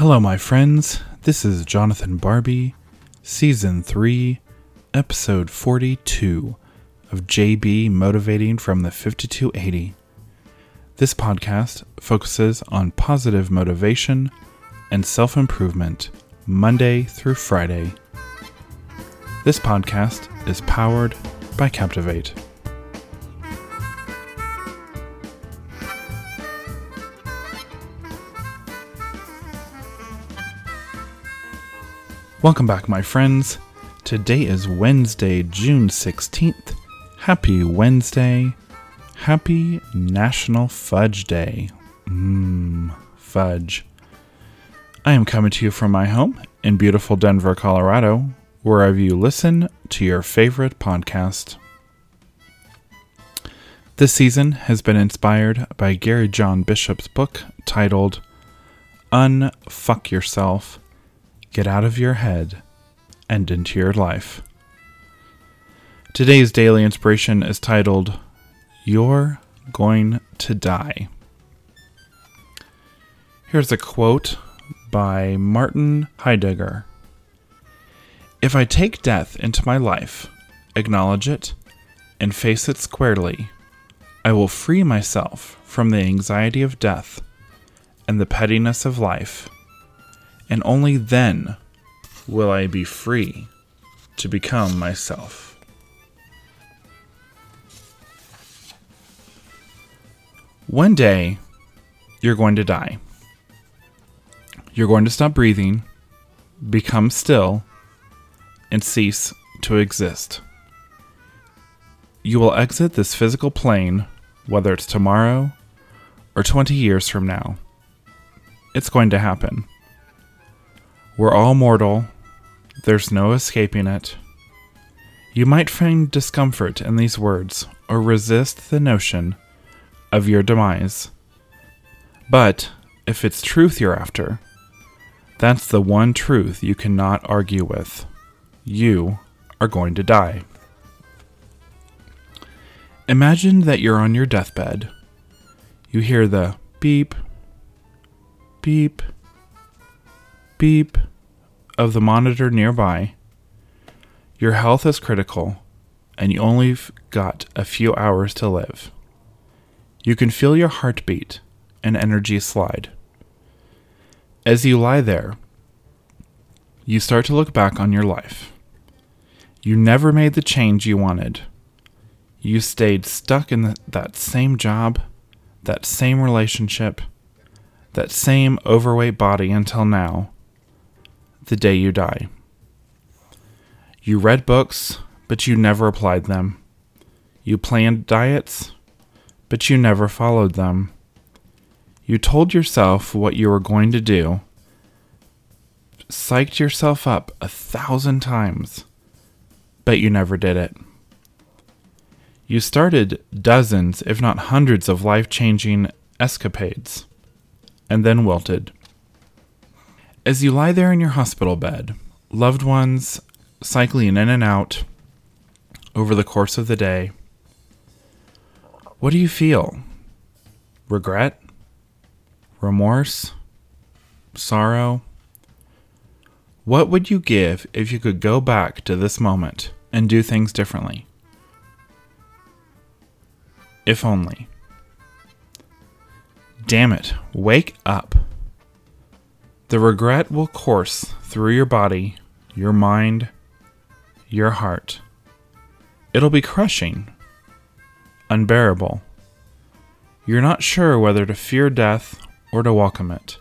Hello, my friends. This is Jonathan Barbie, Season 3, Episode 42 of JB Motivating from the 5280. This podcast focuses on positive motivation and self improvement Monday through Friday. This podcast is powered by Captivate. Welcome back, my friends. Today is Wednesday, June 16th. Happy Wednesday. Happy National Fudge Day. Mmm, fudge. I am coming to you from my home in beautiful Denver, Colorado, wherever you listen to your favorite podcast. This season has been inspired by Gary John Bishop's book titled Unfuck Yourself Get Out of Your Head and Into Your Life. Today's daily inspiration is titled You're Going to Die. Here's a quote by Martin Heidegger If I take death into my life, acknowledge it, and face it squarely, I will free myself from the anxiety of death and the pettiness of life, and only then will I be free to become myself. One day, you're going to die. You're going to stop breathing, become still, and cease to exist. You will exit this physical plane, whether it's tomorrow or 20 years from now. It's going to happen. We're all mortal, there's no escaping it. You might find discomfort in these words or resist the notion of your demise. But if it's truth you're after, that's the one truth you cannot argue with. You are going to die. Imagine that you're on your deathbed. You hear the beep, beep, beep of the monitor nearby. Your health is critical, and you only got a few hours to live. You can feel your heartbeat and energy slide. As you lie there, you start to look back on your life. You never made the change you wanted. You stayed stuck in the, that same job, that same relationship, that same overweight body until now, the day you die. You read books, but you never applied them. You planned diets, but you never followed them. You told yourself what you were going to do, psyched yourself up a thousand times, but you never did it. You started dozens, if not hundreds, of life changing escapades, and then wilted. As you lie there in your hospital bed, loved ones cycling in and out over the course of the day, what do you feel? Regret? Remorse? Sorrow? What would you give if you could go back to this moment and do things differently? If only. Damn it, wake up. The regret will course through your body, your mind, your heart. It'll be crushing unbearable. You're not sure whether to fear death or to welcome it,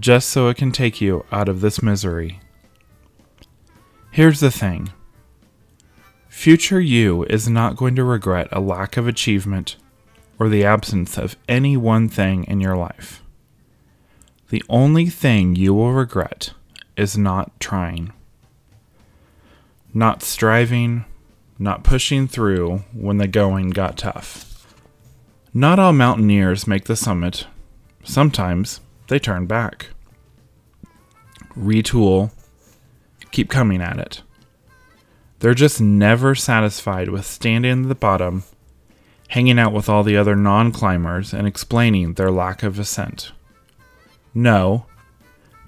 just so it can take you out of this misery. Here's the thing future you is not going to regret a lack of achievement or the absence of any one thing in your life. The only thing you will regret is not trying, not striving, not pushing through when the going got tough. Not all mountaineers make the summit. Sometimes they turn back. Retool, keep coming at it. They're just never satisfied with standing at the bottom, hanging out with all the other non climbers, and explaining their lack of ascent. No,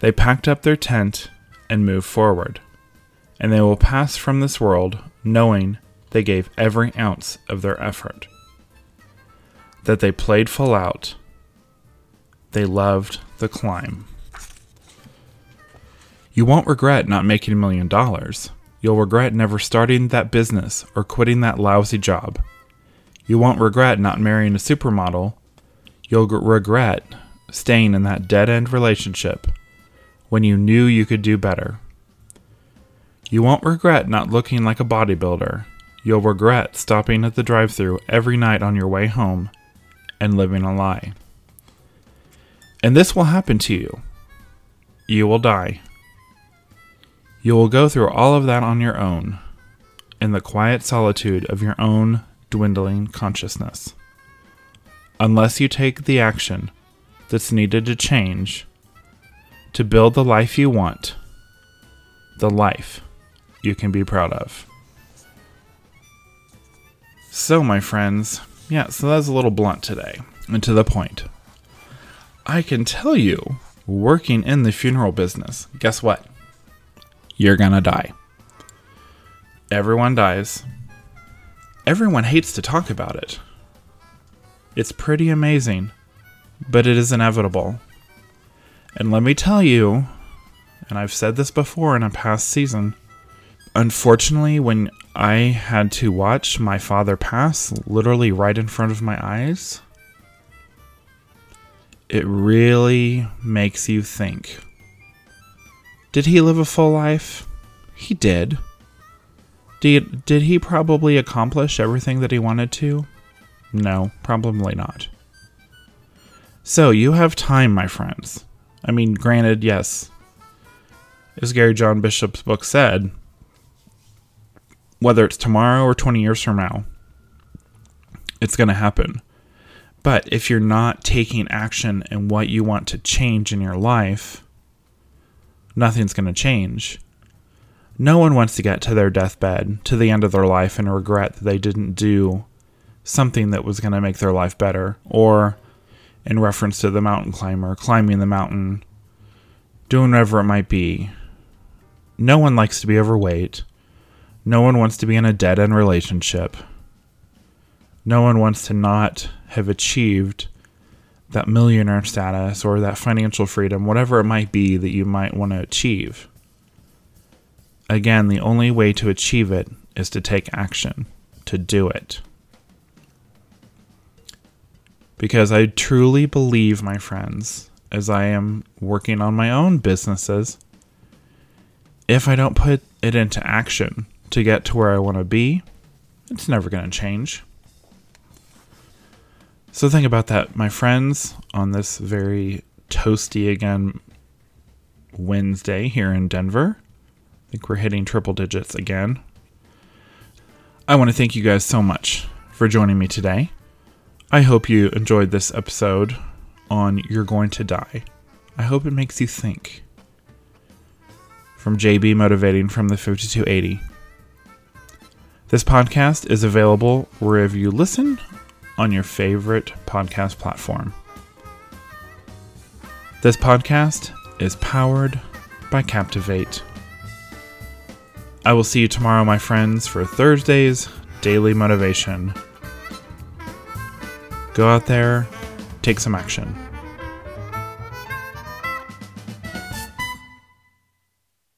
They packed up their tent and moved forward, and they will pass from this world knowing they gave every ounce of their effort, that they played full out, they loved the climb. You won't regret not making a million dollars. You'll regret never starting that business or quitting that lousy job. You won't regret not marrying a supermodel. You'll regret staying in that dead end relationship when you knew you could do better. You won't regret not looking like a bodybuilder. You'll regret stopping at the drive through every night on your way home and living a lie. And this will happen to you. You will die. You will go through all of that on your own, in the quiet solitude of your own dwindling consciousness. Unless you take the action that's needed to change, to build the life you want, the life you can be proud of. So, my friends, yeah, so that was a little blunt today and to the point. I can tell you, working in the funeral business, guess what? you're gonna die. Everyone dies. Everyone hates to talk about it. It's pretty amazing, but it is inevitable. And let me tell you, and I've said this before in a past season, unfortunately, when I had to watch my father pass literally right in front of my eyes, it really makes you think did he live a full life? He did. Did, did he probably accomplish everything that he wanted to? No, probably not. So, you have time, my friends. I mean, granted, yes. As Gary John Bishop's book said, whether it's tomorrow or 20 years from now, it's going to happen. But if you're not taking action in what you want to change in your life, nothing's going to change. No one wants to get to their deathbed, to the end of their life, and regret that they didn't do something that was going to make their life better. Or, in reference to the mountain climber, climbing the mountain, doing whatever it might be. No one likes to be overweight. No one wants to be in a dead end relationship. No one wants to not have achieved that millionaire status or that financial freedom, whatever it might be that you might want to achieve. Again, the only way to achieve it is to take action, to do it. Because I truly believe, my friends, as I am working on my own businesses, if I don't put it into action to get to where I want to be, it's never going to change. So think about that, my friends, on this very toasty again Wednesday here in Denver. I think we're hitting triple digits again. I want to thank you guys so much for joining me today. I hope you enjoyed this episode on You're Going to Die. I hope it makes you think. From JB Motivating from the 5280. This podcast is available wherever you listen on your favorite podcast platform. This podcast is powered by Captivate. I will see you tomorrow, my friends, for Thursday's Daily Motivation. Go out there, take some action.